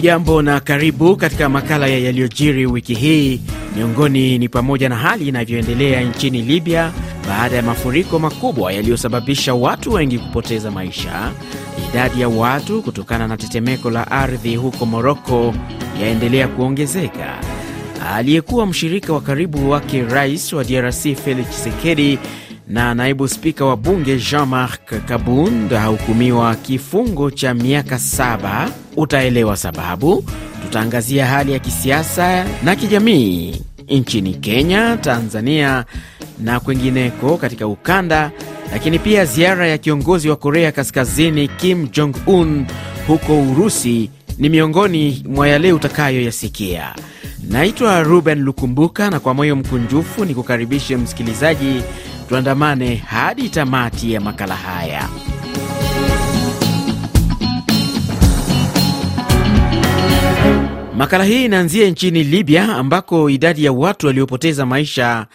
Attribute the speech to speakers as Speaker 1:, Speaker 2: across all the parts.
Speaker 1: Hujambo na karibu katika makala ya yaliyojiri wiki hii. Miongoni ni pamoja na hali inavyoendelea nchini Libya baada ya mafuriko makubwa yaliyosababisha watu wengi kupoteza maisha. Idadi ya watu kutokana na tetemeko la ardhi huko Moroko yaendelea kuongezeka. Aliyekuwa mshirika wa karibu wake rais wa DRC Felix Tshisekedi na naibu spika wa bunge Jean-Marc Kabund ahukumiwa kifungo cha miaka saba. Utaelewa sababu. Tutaangazia hali ya kisiasa na kijamii nchini Kenya, Tanzania na kwengineko katika ukanda, lakini pia ziara ya kiongozi wa Korea Kaskazini Kim Jong Un huko Urusi ni miongoni mwa yale utakayoyasikia. Naitwa Ruben Lukumbuka, na kwa moyo mkunjufu ni kukaribishe msikilizaji tuandamane hadi tamati ya makala haya. Makala hii inaanzia nchini Libya ambako idadi ya watu waliopoteza maisha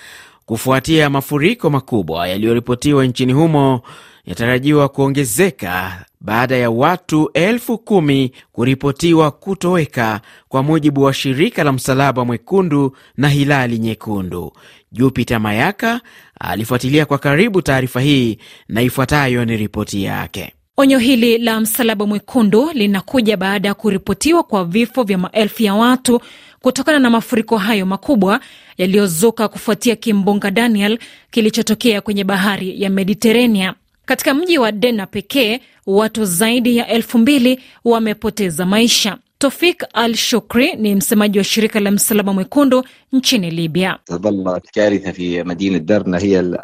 Speaker 1: kufuatia mafuriko makubwa yaliyoripotiwa nchini humo yatarajiwa kuongezeka baada ya watu elfu kumi kuripotiwa kutoweka kwa mujibu wa shirika la Msalaba Mwekundu na Hilali Nyekundu. Jupita Mayaka alifuatilia kwa karibu taarifa hii na ifuatayo ni ripoti yake.
Speaker 2: Onyo hili la Msalaba Mwekundu linakuja baada ya kuripotiwa kwa vifo vya maelfu ya watu kutokana na mafuriko hayo makubwa yaliyozuka kufuatia kimbunga Daniel kilichotokea kwenye bahari ya Mediterania. Katika mji wa Dena pekee watu zaidi ya elfu mbili wamepoteza maisha. Tofik Al Shukri ni msemaji wa shirika la Msalaba Mwekundu nchini Libya.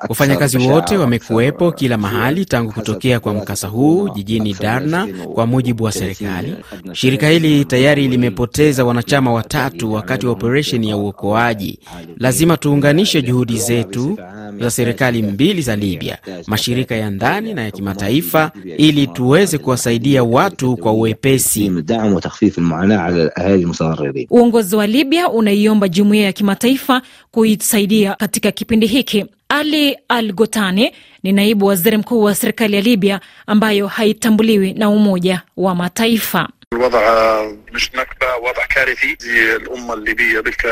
Speaker 1: Wafanyakazi wote wamekuwepo kila mahali tangu kutokea kwa mkasa huu jijini Darna. Kwa mujibu wa serikali, shirika hili tayari limepoteza wanachama watatu wakati wa operesheni ya uokoaji. Lazima tuunganishe juhudi zetu za serikali mbili za Libya, mashirika ya ndani na ya kimataifa, ili tuweze kuwasaidia watu kwa uwepesi.
Speaker 2: Uongozi wa Libya unaiomba jumuiya ya kimataifa kuisaidia katika kipindi hiki. Ali Al Gotani ni naibu waziri mkuu wa serikali ya Libya ambayo haitambuliwi na Umoja wa Mataifa.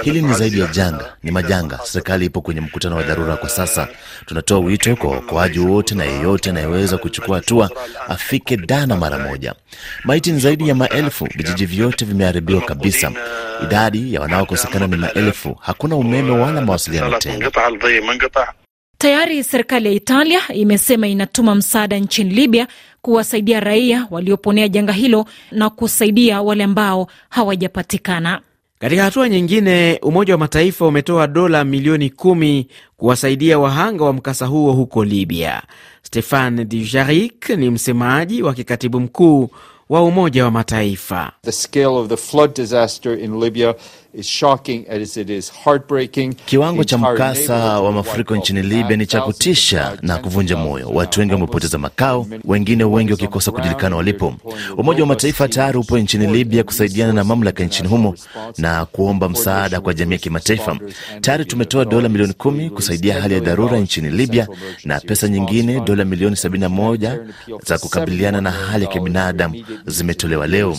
Speaker 3: Hili ni zaidi ya janga, ni majanga. Serikali ipo kwenye mkutano wa dharura kwa sasa. Tunatoa wito kwa waokoaji wote na yeyote anayeweza kuchukua hatua afike Dana mara moja. Maiti ni zaidi ya maelfu, vijiji vyote vimeharibiwa kabisa. Idadi ya wanaokosekana ni maelfu. Hakuna umeme wala mawasiliano tena.
Speaker 2: Tayari serikali ya Italia imesema inatuma msaada nchini Libya kuwasaidia raia walioponea janga hilo na kusaidia wale ambao hawajapatikana.
Speaker 1: Katika hatua nyingine, Umoja wa Mataifa umetoa dola milioni kumi kuwasaidia wahanga wa mkasa huo huko Libya. Stefan Dujarric ni msemaji wa kikatibu mkuu wa Umoja wa Mataifa.
Speaker 3: Kiwango cha mkasa wa mafuriko nchini Libya ni cha kutisha na kuvunja moyo. Watu wengi wamepoteza makao, wengine wengi wakikosa kujulikana walipo. Umoja wa Mataifa tayari upo nchini Libya kusaidiana na mamlaka nchini humo na kuomba msaada kwa jamii ya kimataifa. Tayari tumetoa dola milioni kumi kusaidia hali ya dharura nchini Libya na pesa nyingine dola milioni 71 za kukabiliana na hali ya kibinadamu zimetolewa leo.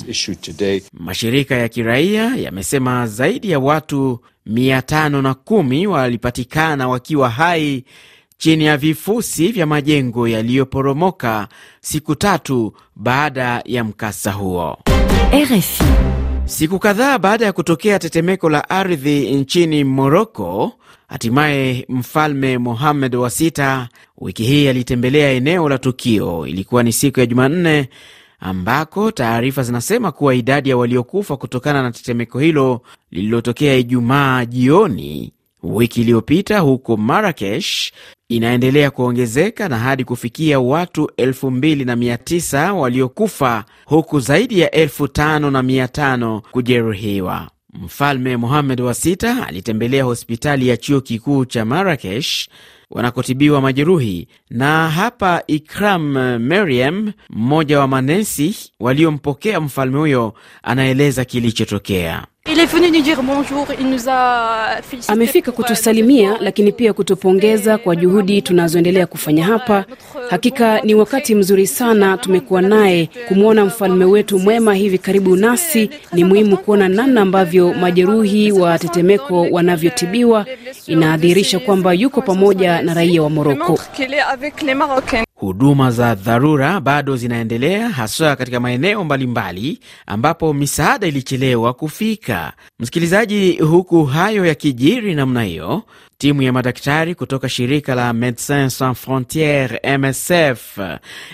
Speaker 1: Mashirika ya kiraia yamesema zaidi ya watu 510 walipatikana wakiwa hai chini ya vifusi vya majengo yaliyoporomoka siku tatu baada ya mkasa huo.
Speaker 2: RFI.
Speaker 1: Siku kadhaa baada ya kutokea tetemeko la ardhi nchini Moroko, hatimaye Mfalme Mohamed wa Sita wiki hii alitembelea eneo la tukio. Ilikuwa ni siku ya Jumanne ambako taarifa zinasema kuwa idadi ya waliokufa kutokana na tetemeko hilo lililotokea Ijumaa jioni wiki iliyopita huko Marakesh inaendelea kuongezeka na hadi kufikia watu 2900 waliokufa huku zaidi ya 5500 kujeruhiwa. Mfalme Mohamed wa Sita alitembelea hospitali ya chuo kikuu cha Marakesh wanakotibiwa majeruhi. Na hapa Ikram Mariam, mmoja wa manesi waliompokea mfalme huyo, anaeleza kilichotokea.
Speaker 4: Amefika kutusalimia, lakini pia kutupongeza kwa juhudi tunazoendelea kufanya hapa. Hakika ni wakati mzuri sana tumekuwa naye. Kumwona mfalme wetu mwema hivi karibu nasi, ni muhimu kuona namna ambavyo majeruhi wa tetemeko wanavyotibiwa. Inadhihirisha kwamba yuko pamoja na raia wa Moroko.
Speaker 1: Huduma za dharura bado zinaendelea haswa katika maeneo mbalimbali ambapo misaada ilichelewa kufika. Msikilizaji, huku hayo yakijiri namna hiyo, timu ya madaktari kutoka shirika la Medecins Sans Frontieres MSF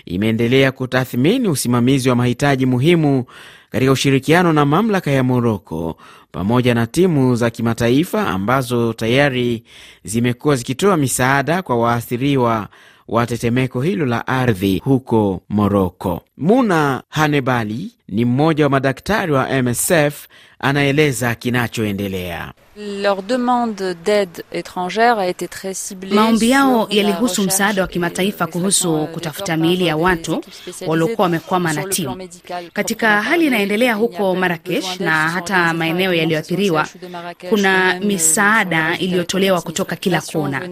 Speaker 1: imeendelea kutathmini usimamizi wa mahitaji muhimu katika ushirikiano na mamlaka ya Moroko pamoja na timu za kimataifa ambazo tayari zimekuwa zikitoa misaada kwa waathiriwa wa tetemeko hilo la ardhi huko Moroko. Muna Hanebali ni mmoja wa madaktari wa MSF, anaeleza kinachoendelea.
Speaker 5: Maombi yao yalihusu msaada wa kimataifa kuhusu kutafuta miili ya watu waliokuwa wamekwama na timu katika hali inaendelea huko Marakesh na hata maeneo yaliyoathiriwa. Kuna misaada iliyotolewa kutoka kila kona,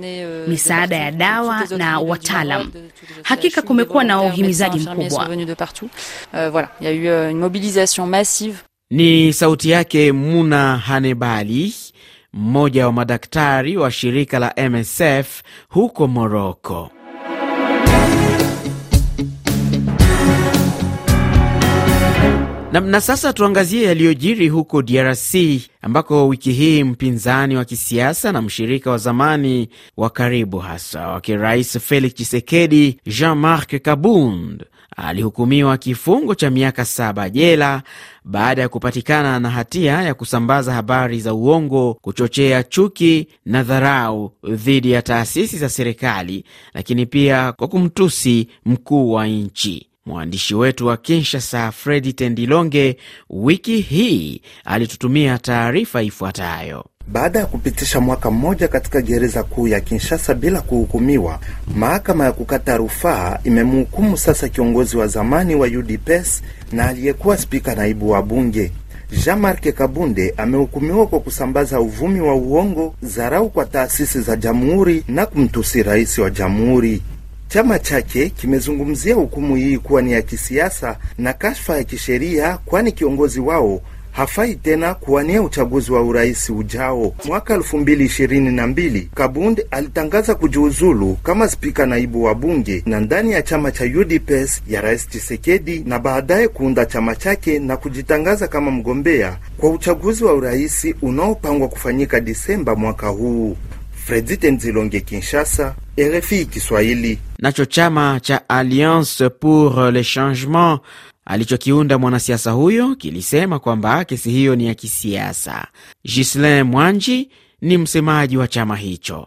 Speaker 5: misaada ya dawa na wataalam. Hakika kumekuwa na uhimizaji mkubwa.
Speaker 1: Ni sauti yake Muna Hanebali, mmoja wa madaktari wa shirika la MSF huko Moroko. Na, na sasa tuangazie yaliyojiri huko DRC ambako wiki hii mpinzani wa kisiasa na mshirika wa zamani wa karibu hasa wake Rais Felix Tshisekedi, Jean-Marc Kabund alihukumiwa kifungo cha miaka saba jela baada ya kupatikana na hatia ya kusambaza habari za uongo, kuchochea chuki na dharau dhidi ya taasisi za serikali, lakini pia kwa kumtusi mkuu wa nchi. Mwandishi wetu wa Kinshasa, Fredi Tendilonge, wiki hii alitutumia taarifa ifuatayo.
Speaker 6: Baada ya kupitisha mwaka mmoja katika gereza kuu ya Kinshasa bila kuhukumiwa, mahakama ya kukata rufaa imemhukumu sasa kiongozi wa zamani wa UDPS na aliyekuwa spika naibu wa bunge Jean-Marc Kabunde amehukumiwa kwa kusambaza uvumi wa uongo, dharau kwa taasisi za jamhuri na kumtusi rais wa jamhuri. Chama chake kimezungumzia hukumu hii kuwa ni ya kisiasa na kashfa ya kisheria, kwani kiongozi wao hafai tena kuwania uchaguzi wa urais ujao. Mwaka elfu mbili ishirini na mbili Kabund alitangaza kujiuzulu kama spika naibu wa bunge na ndani ya chama cha UDPS ya rais Chisekedi, na baadaye kuunda chama chake na kujitangaza kama mgombea kwa uchaguzi wa urais unaopangwa kufanyika Disemba mwaka huu. Fredi Tenzilonge, Kinshasa, RFI Kiswahili.
Speaker 1: Nacho chama cha Alliance pour le Changement alichokiunda mwanasiasa huyo kilisema kwamba kesi hiyo ni ya kisiasa. Gislin Mwanji ni msemaji wa chama hicho.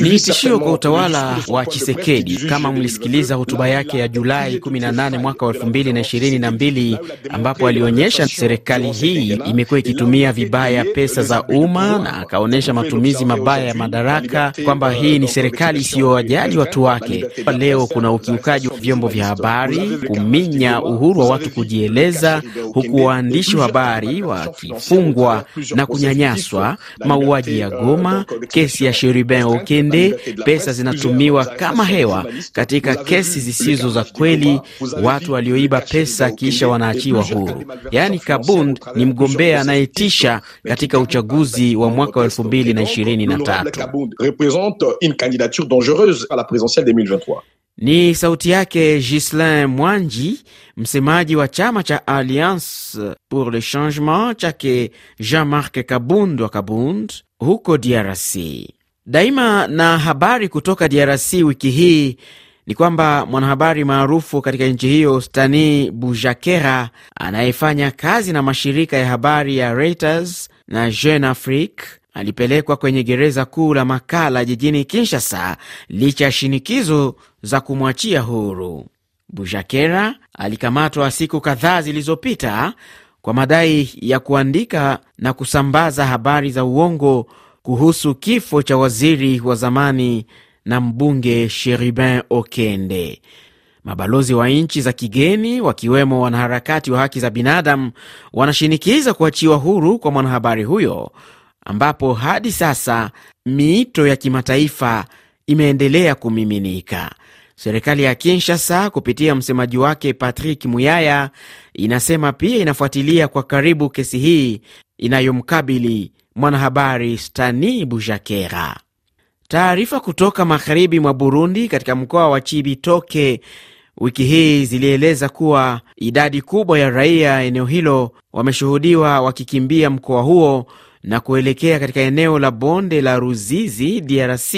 Speaker 1: Ni tishio kwa utawala wa Chisekedi. Kama mlisikiliza hotuba yake ya Julai 18 mwaka wa 2022 ambapo alionyesha serikali hii imekuwa ikitumia vibaya pesa za umma na akaonyesha matumizi mabaya ya madaraka, kwamba hii ni serikali isiyowajali watu wake. Leo kuna ukiukaji wa vyombo vya habari, kuminya uhuru wa watu kujieleza, huku waandishi wa habari wakifungwa na kunyanyaswa, mauaji ya Ouma, kesi ya Sherubin Okende, pesa zinatumiwa kama hewa katika kesi zisizo za kweli, watu walioiba pesa kisha wanaachiwa huru. Yaani Kabund ni mgombea anayetisha katika uchaguzi wa mwaka wa 2023. Ni sauti yake Ghislain Mwanji, msemaji wa chama cha Alliance pour le Changement chake Jean-Marc Kabund wa Kabund huko DRC. Daima na habari kutoka DRC wiki hii ni kwamba mwanahabari maarufu katika nchi hiyo Stani Bujakera anayefanya kazi na mashirika ya habari ya Reuters na Jeune Afrique alipelekwa kwenye gereza kuu la Makala jijini Kinshasa licha ya shinikizo za kumwachia huru. Bujakera alikamatwa siku kadhaa zilizopita kwa madai ya kuandika na kusambaza habari za uongo kuhusu kifo cha waziri wa zamani na mbunge Sherubin Okende. Mabalozi wa nchi za kigeni wakiwemo wanaharakati wa haki za binadamu wanashinikiza kuachiwa huru kwa mwanahabari huyo, ambapo hadi sasa miito ya kimataifa imeendelea kumiminika. Serikali ya Kinshasa kupitia msemaji wake Patrick Muyaya inasema pia inafuatilia kwa karibu kesi hii inayomkabili mwanahabari Stani Bujakera. Taarifa kutoka magharibi mwa Burundi katika mkoa wa Chibitoke wiki hii zilieleza kuwa idadi kubwa ya raia eneo hilo wameshuhudiwa wakikimbia mkoa huo na kuelekea katika eneo la bonde la Ruzizi, DRC,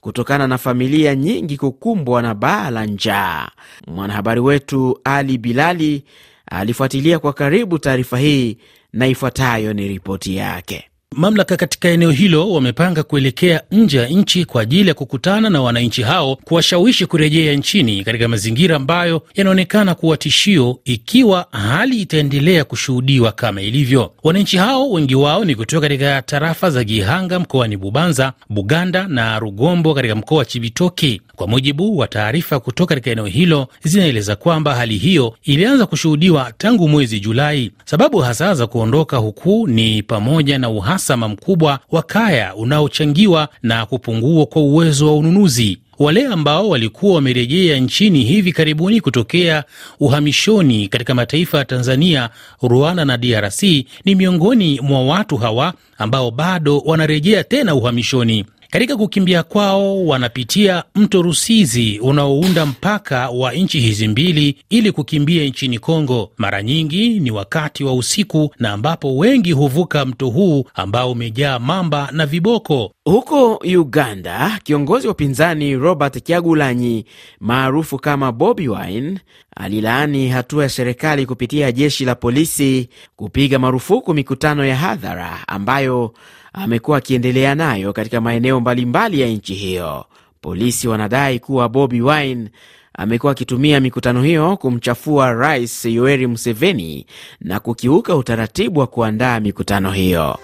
Speaker 1: kutokana na familia nyingi kukumbwa na baa la njaa. Mwanahabari wetu Ali Bilali alifuatilia kwa karibu taarifa hii na ifuatayo ni ripoti yake.
Speaker 7: Mamlaka katika eneo hilo wamepanga kuelekea nje ya nchi kwa ajili ya kukutana na wananchi hao, kuwashawishi kurejea nchini katika mazingira ambayo yanaonekana kuwa tishio ikiwa hali itaendelea kushuhudiwa kama ilivyo. Wananchi hao wengi wao ni kutoka katika tarafa za Gihanga mkoani Bubanza, Buganda na Rugombo katika mkoa wa Chibitoki. Kwa mujibu wa taarifa kutoka katika eneo hilo, zinaeleza kwamba hali hiyo ilianza kushuhudiwa tangu mwezi Julai. Sababu hasa za kuondoka huku ni pamoja na uhasama mkubwa wa kaya unaochangiwa na kupungua kwa uwezo wa ununuzi. Wale ambao walikuwa wamerejea nchini hivi karibuni kutokea uhamishoni katika mataifa ya Tanzania, Rwanda na DRC ni miongoni mwa watu hawa ambao bado wanarejea tena uhamishoni. Katika kukimbia kwao wanapitia mto Rusizi unaounda mpaka wa nchi hizi mbili ili kukimbia nchini Kongo. Mara nyingi ni wakati wa usiku na ambapo wengi huvuka mto huu ambao umejaa mamba na viboko.
Speaker 1: Huko Uganda, kiongozi wa upinzani Robert Kyagulanyi maarufu kama Bobi Wine alilaani hatua ya serikali kupitia jeshi la polisi kupiga marufuku mikutano ya hadhara ambayo amekuwa akiendelea nayo katika maeneo mbalimbali ya nchi hiyo. Polisi wanadai kuwa Bobi Wine amekuwa akitumia mikutano hiyo kumchafua Rais Yoweri Museveni na kukiuka utaratibu wa kuandaa mikutano hiyo.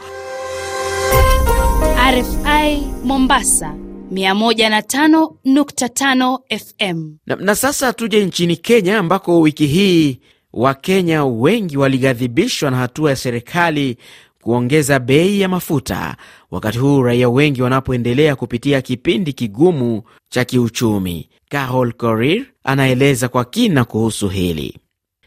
Speaker 5: RFI Mombasa 105.5 FM.
Speaker 1: Na, na sasa tuje nchini Kenya ambako wiki hii Wakenya wengi walighadhibishwa na hatua ya serikali kuongeza bei ya mafuta, wakati huu raia wengi wanapoendelea kupitia kipindi kigumu cha kiuchumi. Carol Korir anaeleza kwa kina kuhusu hili.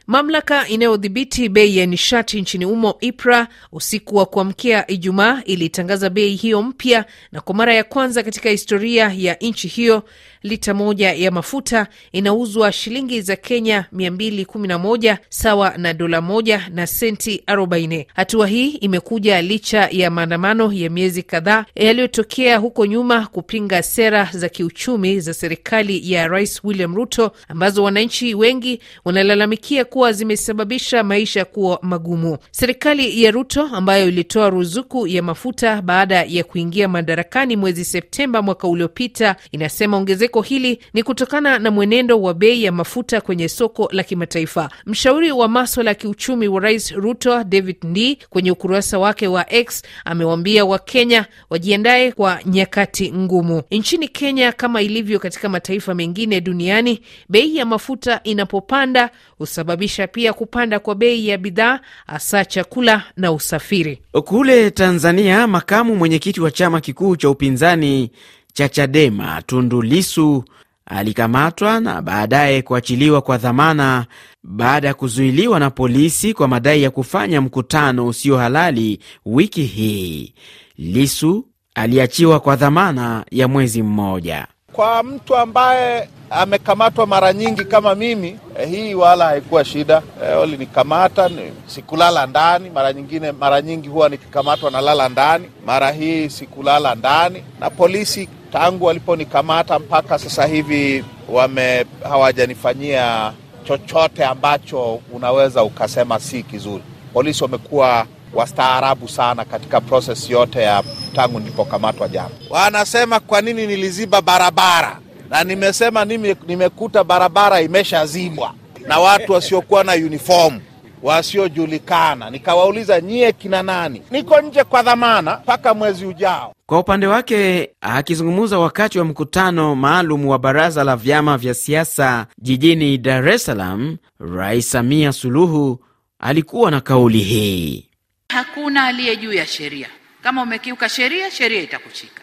Speaker 8: Mamlaka inayodhibiti bei ya nishati nchini humo IPRA usiku wa kuamkia Ijumaa ilitangaza bei hiyo mpya, na kwa mara ya kwanza katika historia ya nchi hiyo lita moja ya mafuta inauzwa shilingi za Kenya 211 sawa na dola moja na senti 40. Hatua hii imekuja licha ya maandamano ya miezi kadhaa yaliyotokea huko nyuma kupinga sera za kiuchumi za serikali ya Rais William Ruto ambazo wananchi wengi wanalalamikia kuwa zimesababisha maisha kuwa magumu. Serikali ya Ruto ambayo ilitoa ruzuku ya mafuta baada ya kuingia madarakani mwezi Septemba mwaka uliopita inasema ongezeko hili ni kutokana na mwenendo wa bei ya mafuta kwenye soko la kimataifa. Mshauri wa maswala ya kiuchumi wa Rais Ruto David Ndii kwenye ukurasa wake wa X amewaambia Wakenya wajiandae kwa nyakati ngumu. Nchini Kenya, kama ilivyo katika mataifa mengine duniani, bei ya mafuta inapopanda husababisha pia kupanda kwa bei ya bidhaa hasa chakula na usafiri.
Speaker 1: Kule Tanzania, makamu mwenyekiti wa chama kikuu cha upinzani cha Chadema Tundu Lisu alikamatwa na baadaye kuachiliwa kwa dhamana baada ya kuzuiliwa na polisi kwa madai ya kufanya mkutano usio halali wiki hii. Lisu aliachiwa kwa dhamana ya mwezi mmoja.
Speaker 9: Kwa mtu ambaye amekamatwa mara nyingi kama mimi eh, hii wala haikuwa shida eh, walinikamata ni, sikulala ndani. Mara nyingine, mara nyingi huwa nikikamatwa nalala ndani. Mara hii sikulala ndani, na polisi tangu waliponikamata mpaka sasa hivi wame hawajanifanyia chochote ambacho unaweza ukasema si kizuri. Polisi wamekuwa wastaarabu sana katika proses yote ya tangu nilipokamatwa jana. Wanasema kwa nini niliziba barabara, na nimesema nime, nimekuta barabara imeshazibwa na watu wasiokuwa na uniform wasiojulikana. Nikawauliza nyie kina nani? Niko nje kwa dhamana mpaka mwezi ujao.
Speaker 1: Kwa upande wake, akizungumza wakati wa mkutano maalum wa baraza la vyama vya siasa jijini Dar es Salaam, Rais Samia Suluhu alikuwa na kauli hii:
Speaker 10: hakuna aliye juu ya sheria. Kama umekiuka sheria, sheria itakushika.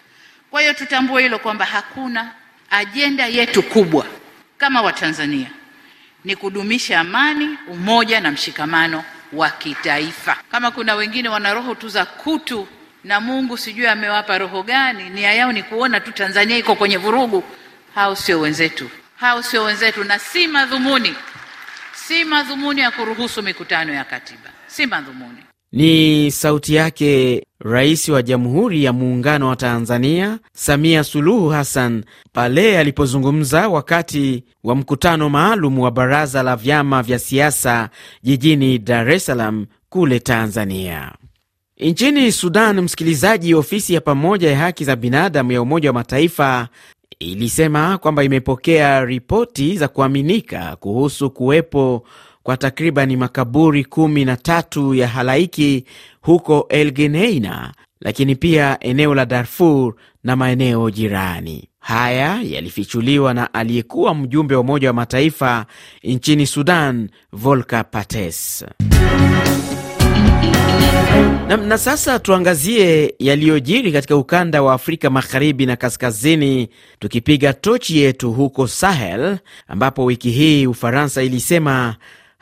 Speaker 10: Kwa hiyo tutambue hilo kwamba hakuna ajenda yetu kubwa kama Watanzania ni kudumisha amani, umoja na mshikamano wa kitaifa. Kama kuna wengine wana roho tu za kutu na Mungu sijui amewapa roho gani, nia yao ni kuona tu Tanzania iko kwenye vurugu, hao sio wenzetu, hao sio wenzetu, na si madhumuni, si madhumuni ya kuruhusu mikutano ya katiba, si madhumuni.
Speaker 1: Ni sauti yake Rais wa Jamhuri ya Muungano wa Tanzania Samia Suluhu Hassan pale alipozungumza wakati wa mkutano maalum wa baraza la vyama vya siasa jijini Dar es Salaam kule Tanzania. Nchini Sudan, msikilizaji, ofisi ya pamoja ya haki za binadamu ya Umoja wa Mataifa ilisema kwamba imepokea ripoti za kuaminika kuhusu kuwepo kwa takribani makaburi kumi na tatu ya halaiki huko El Geneina, lakini pia eneo la Darfur na maeneo jirani. Haya yalifichuliwa na aliyekuwa mjumbe wa Umoja wa Mataifa nchini Sudan, Volker Perthes. Na, na sasa tuangazie yaliyojiri katika ukanda wa Afrika magharibi na kaskazini, tukipiga tochi yetu huko Sahel, ambapo wiki hii Ufaransa ilisema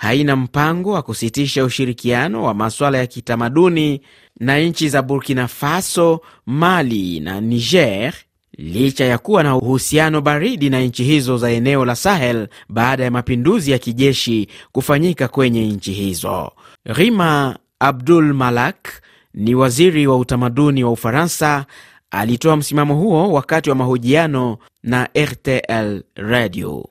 Speaker 1: haina mpango wa kusitisha ushirikiano wa maswala ya kitamaduni na nchi za Burkina Faso, Mali na Niger licha ya kuwa na uhusiano baridi na nchi hizo za eneo la Sahel baada ya mapinduzi ya kijeshi kufanyika kwenye nchi hizo. Rima Abdul Malak ni waziri wa utamaduni wa Ufaransa, alitoa msimamo huo wakati wa mahojiano na RTL Radio.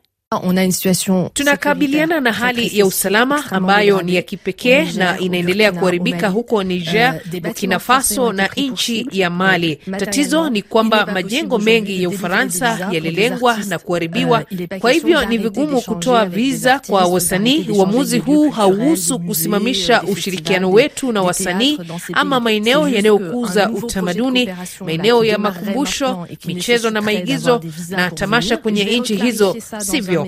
Speaker 8: Tunakabiliana na hali ya usalama ambayo ni ya kipekee na inaendelea kuharibika huko Niger, Burkina Faso na nchi ya Mali. Tatizo ni kwamba majengo mengi ya Ufaransa yalilengwa na kuharibiwa, kwa hivyo ni vigumu kutoa viza kwa wasanii. Uamuzi huu hauhusu kusimamisha ushirikiano wetu na wasanii ama maeneo yanayokuza utamaduni, maeneo ya makumbusho, michezo na maigizo na tamasha kwenye nchi hizo, sivyo?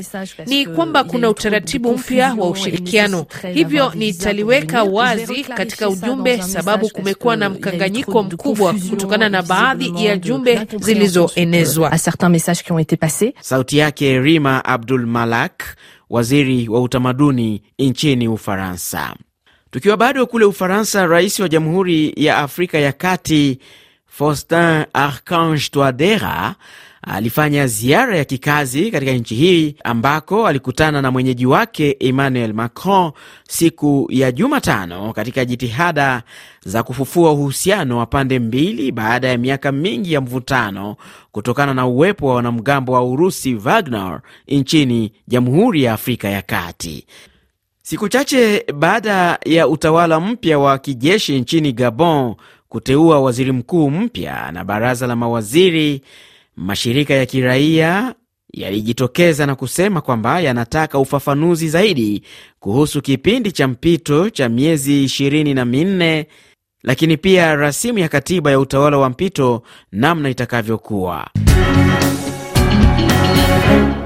Speaker 8: Ni kwamba kuna utaratibu mpya wa ushirikiano, hivyo nitaliweka wazi katika ujumbe, sababu kumekuwa na mkanganyiko mkubwa kutokana na baadhi ya jumbe zilizoenezwa.
Speaker 1: Sauti yake Rima Abdul Malak, waziri wa utamaduni nchini Ufaransa. Tukiwa bado kule Ufaransa, rais wa Jamhuri ya Afrika ya Kati Faustin Archange Touadera alifanya ziara ya kikazi katika nchi hii ambako alikutana na mwenyeji wake Emmanuel Macron siku ya Jumatano katika jitihada za kufufua uhusiano wa pande mbili baada ya miaka mingi ya mvutano kutokana na uwepo wa wanamgambo wa Urusi Wagner nchini Jamhuri ya Afrika ya Kati. Siku chache baada ya utawala mpya wa kijeshi nchini Gabon kuteua waziri mkuu mpya na baraza la mawaziri mashirika ya kiraia yalijitokeza na kusema kwamba yanataka ufafanuzi zaidi kuhusu kipindi cha mpito cha miezi ishirini na minne, lakini pia rasimu ya katiba ya utawala wa mpito namna itakavyokuwa.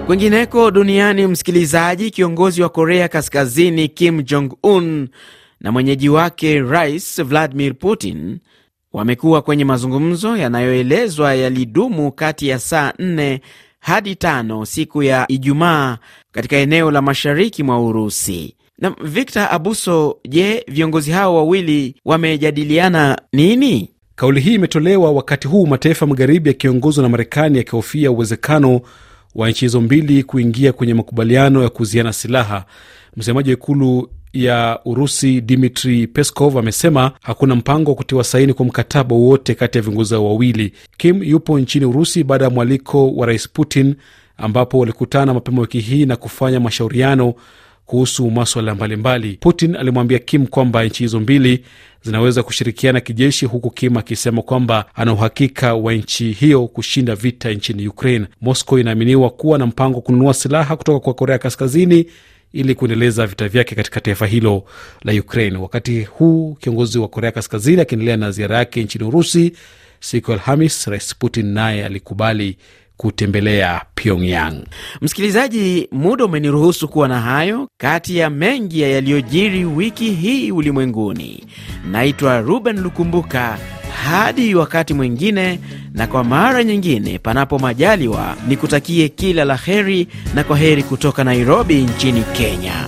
Speaker 1: Kwingineko duniani, msikilizaji, kiongozi wa Korea Kaskazini Kim Jong Un na mwenyeji wake Rais Vladimir Putin wamekuwa kwenye mazungumzo yanayoelezwa yalidumu kati ya saa nne hadi tano siku ya Ijumaa katika eneo la mashariki mwa Urusi. Na Victor Abuso, je, viongozi hao wawili wamejadiliana nini?
Speaker 11: Kauli hii imetolewa wakati huu mataifa magharibi yakiongozwa na Marekani yakihofia uwezekano wa nchi hizo mbili kuingia kwenye makubaliano ya kuuziana silaha. Msemaji wa ikulu ya Urusi Dmitri Peskov amesema hakuna mpango wa kutiwa saini kwa mkataba wowote kati ya viongozi hao wawili. Kim yupo nchini Urusi baada ya mwaliko wa Rais Putin, ambapo walikutana mapema wiki hii na kufanya mashauriano kuhusu maswala mbalimbali. Putin alimwambia Kim kwamba nchi hizo mbili zinaweza kushirikiana kijeshi, huku Kim akisema kwamba ana uhakika wa nchi hiyo kushinda vita nchini Ukraine. Moscow inaaminiwa kuwa na mpango wa kununua silaha kutoka kwa Korea Kaskazini ili kuendeleza vita vyake katika taifa hilo la Ukraine. Wakati huu kiongozi wa Korea Kaskazini akiendelea na ziara yake nchini Urusi, Siku ya Alhamis, Rais Putin naye alikubali kutembelea Pyongyang.
Speaker 1: Msikilizaji, muda umeniruhusu kuwa na hayo kati ya mengi ya yaliyojiri wiki hii ulimwenguni. Naitwa Ruben Lukumbuka. Hadi wakati mwingine, na kwa mara nyingine, panapo majaliwa, nikutakie kila la heri na kwa heri kutoka Nairobi nchini Kenya.